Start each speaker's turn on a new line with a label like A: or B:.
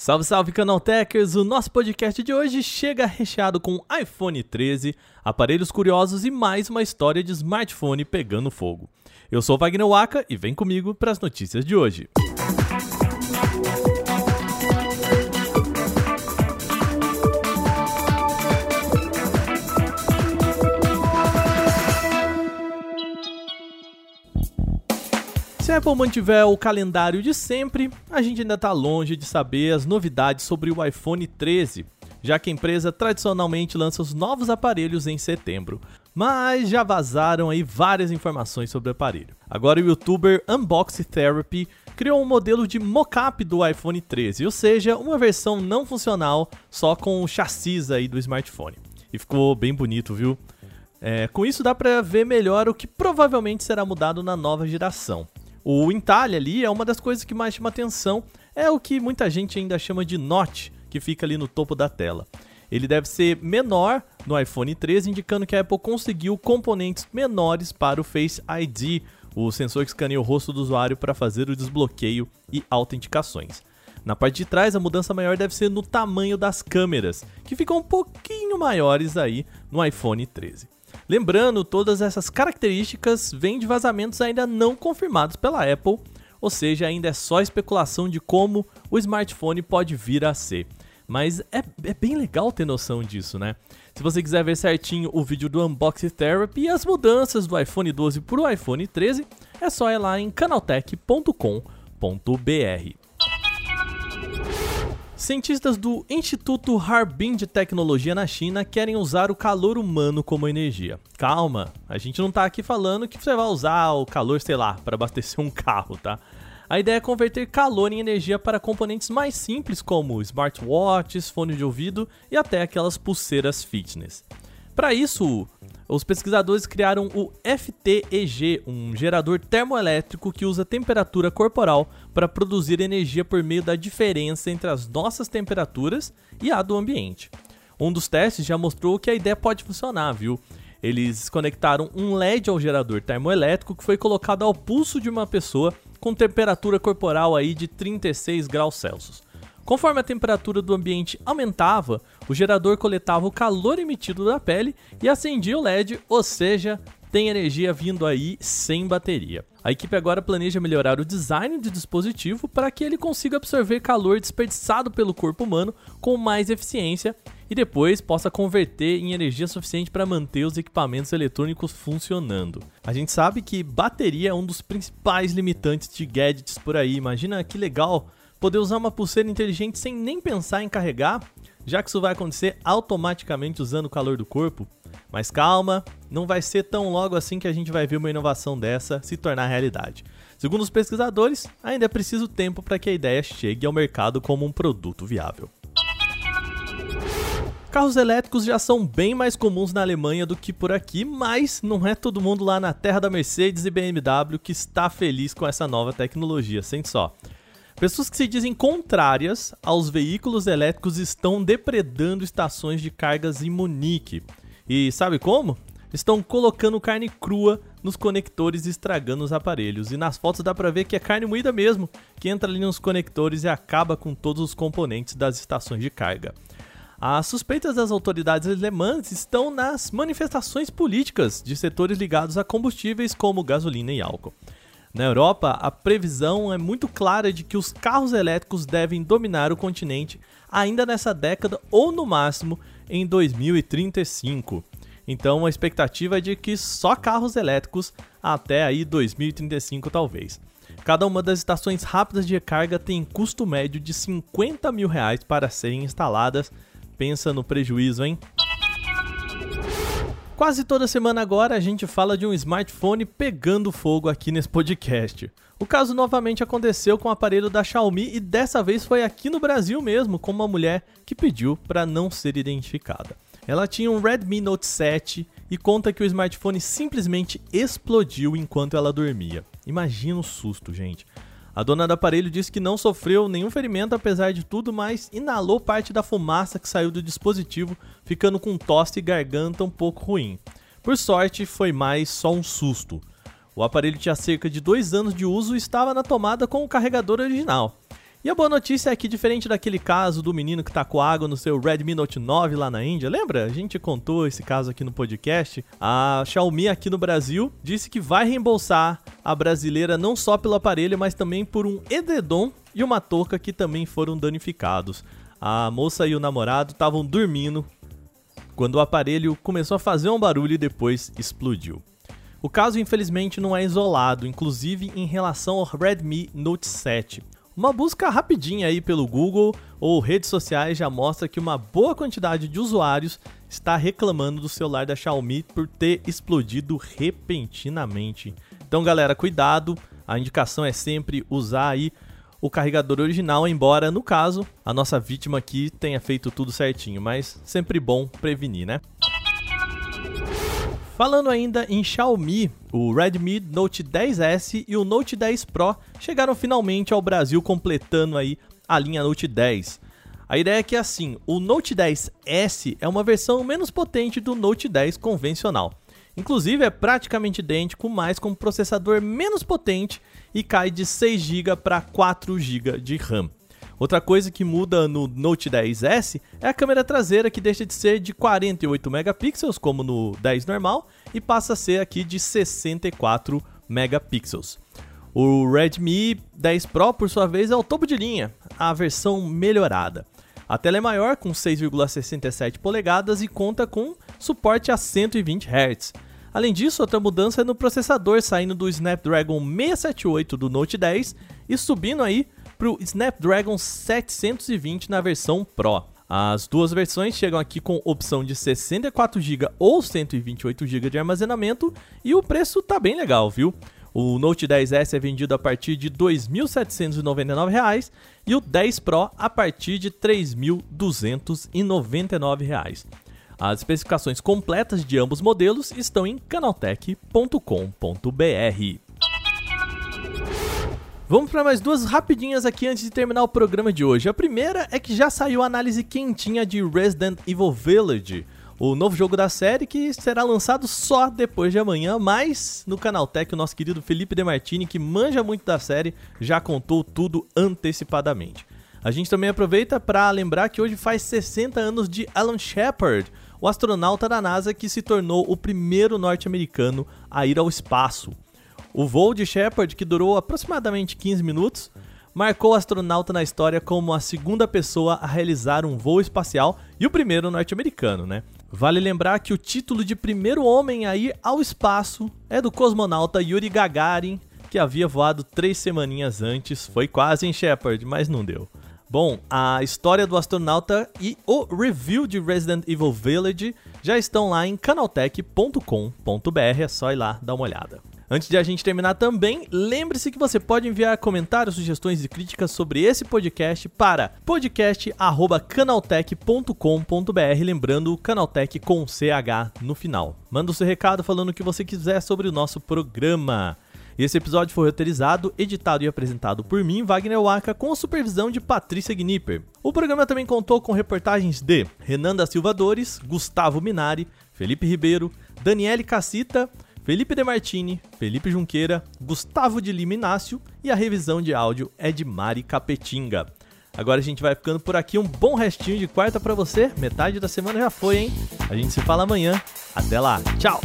A: Salve, salve Canaltechers! O nosso podcast de hoje chega recheado com iPhone 13, aparelhos curiosos e mais uma história de smartphone pegando fogo. Eu sou Wagner Waka e vem comigo para as notícias de hoje. Se Apple mantiver o calendário de sempre, a gente ainda está longe de saber as novidades sobre o iPhone 13, já que a empresa tradicionalmente lança os novos aparelhos em setembro. Mas já vazaram aí várias informações sobre o aparelho. Agora o youtuber Unbox Therapy criou um modelo de mockup do iPhone 13, ou seja, uma versão não funcional só com o chassis aí do smartphone. E ficou bem bonito, viu? É, com isso dá para ver melhor o que provavelmente será mudado na nova geração. O entalhe ali é uma das coisas que mais chama atenção, é o que muita gente ainda chama de notch, que fica ali no topo da tela. Ele deve ser menor no iPhone 13, indicando que a Apple conseguiu componentes menores para o Face ID, o sensor que escaneia o rosto do usuário para fazer o desbloqueio e autenticações. Na parte de trás, a mudança maior deve ser no tamanho das câmeras, que ficam um pouquinho maiores aí no iPhone 13. Lembrando, todas essas características vêm de vazamentos ainda não confirmados pela Apple, ou seja, ainda é só especulação de como o smartphone pode vir a ser. Mas é, é bem legal ter noção disso, né? Se você quiser ver certinho o vídeo do Unboxing Therapy e as mudanças do iPhone 12 para o iPhone 13, é só ir lá em canaltech.com.br. Cientistas do Instituto Harbin de Tecnologia na China querem usar o calor humano como energia. Calma, a gente não tá aqui falando que você vai usar o calor, sei lá, para abastecer um carro, tá? A ideia é converter calor em energia para componentes mais simples como smartwatches, fone de ouvido e até aquelas pulseiras fitness. Para isso, os pesquisadores criaram o FTEG, um gerador termoelétrico que usa temperatura corporal para produzir energia por meio da diferença entre as nossas temperaturas e a do ambiente. Um dos testes já mostrou que a ideia pode funcionar, viu? Eles conectaram um LED ao gerador termoelétrico que foi colocado ao pulso de uma pessoa com temperatura corporal aí de 36 graus Celsius. Conforme a temperatura do ambiente aumentava, o gerador coletava o calor emitido da pele e acendia o LED, ou seja, tem energia vindo aí sem bateria. A equipe agora planeja melhorar o design do dispositivo para que ele consiga absorver calor desperdiçado pelo corpo humano com mais eficiência e depois possa converter em energia suficiente para manter os equipamentos eletrônicos funcionando. A gente sabe que bateria é um dos principais limitantes de gadgets por aí. Imagina que legal poder usar uma pulseira inteligente sem nem pensar em carregar, já que isso vai acontecer automaticamente usando o calor do corpo. Mas calma, não vai ser tão logo assim que a gente vai ver uma inovação dessa se tornar realidade. Segundo os pesquisadores, ainda é preciso tempo para que a ideia chegue ao mercado como um produto viável. Carros elétricos já são bem mais comuns na Alemanha do que por aqui, mas não é todo mundo lá na terra da Mercedes e BMW que está feliz com essa nova tecnologia, sente só. Pessoas que se dizem contrárias aos veículos elétricos estão depredando estações de cargas em Munique. E sabe como? Estão colocando carne crua nos conectores e estragando os aparelhos. E nas fotos dá pra ver que é carne moída mesmo, que entra ali nos conectores e acaba com todos os componentes das estações de carga. As suspeitas das autoridades alemãs estão nas manifestações políticas de setores ligados a combustíveis como gasolina e álcool. Na Europa, a previsão é muito clara de que os carros elétricos devem dominar o continente ainda nessa década ou no máximo em 2035. Então a expectativa é de que só carros elétricos até aí 2035 talvez. Cada uma das estações rápidas de recarga tem custo médio de 50 mil reais para serem instaladas. Pensa no prejuízo, hein? Quase toda semana agora a gente fala de um smartphone pegando fogo aqui nesse podcast. O caso novamente aconteceu com o aparelho da Xiaomi e dessa vez foi aqui no Brasil mesmo, com uma mulher que pediu para não ser identificada. Ela tinha um Redmi Note 7 e conta que o smartphone simplesmente explodiu enquanto ela dormia. Imagina o susto, gente. A dona do aparelho disse que não sofreu nenhum ferimento apesar de tudo, mas inalou parte da fumaça que saiu do dispositivo, ficando com tosse e garganta um pouco ruim. Por sorte, foi mais só um susto. O aparelho tinha cerca de dois anos de uso e estava na tomada com o carregador original. E a boa notícia é que, diferente daquele caso do menino que tacou água no seu Redmi Note 9 lá na Índia, lembra? A gente contou esse caso aqui no podcast. A Xiaomi aqui no Brasil disse que vai reembolsar a brasileira não só pelo aparelho, mas também por um edredom e uma touca que também foram danificados. A moça e o namorado estavam dormindo quando o aparelho começou a fazer um barulho e depois explodiu. O caso, infelizmente, não é isolado, inclusive em relação ao Redmi Note 7. Uma busca rapidinha aí pelo Google ou redes sociais já mostra que uma boa quantidade de usuários está reclamando do celular da Xiaomi por ter explodido repentinamente. Então, galera, cuidado. A indicação é sempre usar aí o carregador original, embora no caso a nossa vítima aqui tenha feito tudo certinho, mas sempre bom prevenir, né? Falando ainda em Xiaomi, o Redmi Note 10S e o Note 10 Pro chegaram finalmente ao Brasil completando aí a linha Note 10. A ideia é que assim, o Note 10S é uma versão menos potente do Note 10 convencional. Inclusive é praticamente idêntico, mas com processador menos potente e cai de 6 GB para 4 GB de RAM. Outra coisa que muda no Note 10S é a câmera traseira que deixa de ser de 48 megapixels como no 10 normal e passa a ser aqui de 64 megapixels. O Redmi 10 Pro, por sua vez, é o topo de linha, a versão melhorada. A tela é maior, com 6,67 polegadas e conta com suporte a 120 Hz. Além disso, outra mudança é no processador, saindo do Snapdragon 678 do Note 10 e subindo aí para o Snapdragon 720 na versão Pro. As duas versões chegam aqui com opção de 64 GB ou 128 GB de armazenamento e o preço tá bem legal, viu? O Note 10S é vendido a partir de R$ 2.799 e o 10 Pro a partir de R$ 3.299. As especificações completas de ambos modelos estão em canaltech.com.br. Vamos para mais duas rapidinhas aqui antes de terminar o programa de hoje. A primeira é que já saiu a análise quentinha de Resident Evil Village, o novo jogo da série que será lançado só depois de amanhã, mas no Canaltech o nosso querido Felipe Demartini, que manja muito da série, já contou tudo antecipadamente. A gente também aproveita para lembrar que hoje faz 60 anos de Alan Shepard, o astronauta da NASA que se tornou o primeiro norte-americano a ir ao espaço. O voo de Shepard, que durou aproximadamente 15 minutos, marcou o astronauta na história como a segunda pessoa a realizar um voo espacial e o primeiro norte-americano, né? Vale lembrar que o título de primeiro homem a ir ao espaço é do cosmonauta Yuri Gagarin, que havia voado três semaninhas antes. Foi quase em Shepard, mas não deu. Bom, a história do astronauta e o review de Resident Evil Village já estão lá em canaltech.com.br, é só ir lá dar uma olhada. Antes de a gente terminar também, lembre-se que você pode enviar comentários, sugestões e críticas sobre esse podcast para podcast@canaltech.com.br, lembrando o Canaltech com CH no final. Manda o seu recado falando o que você quiser sobre o nosso programa. Esse episódio foi roteirizado, editado e apresentado por mim, Wagner Waka, com supervisão de Patrícia Gnipper. O programa também contou com reportagens de Renan da Silva Dores, Gustavo Minari, Felipe Ribeiro, Daniele Cassita, Felipe Demartini, Felipe Junqueira, Gustavo de Lima Inácio e a revisão de áudio é de Mari Capetinga. Agora a gente vai ficando por aqui. Um bom restinho de quarta para você. Metade da semana já foi, hein? A gente se fala amanhã. Até lá. Tchau!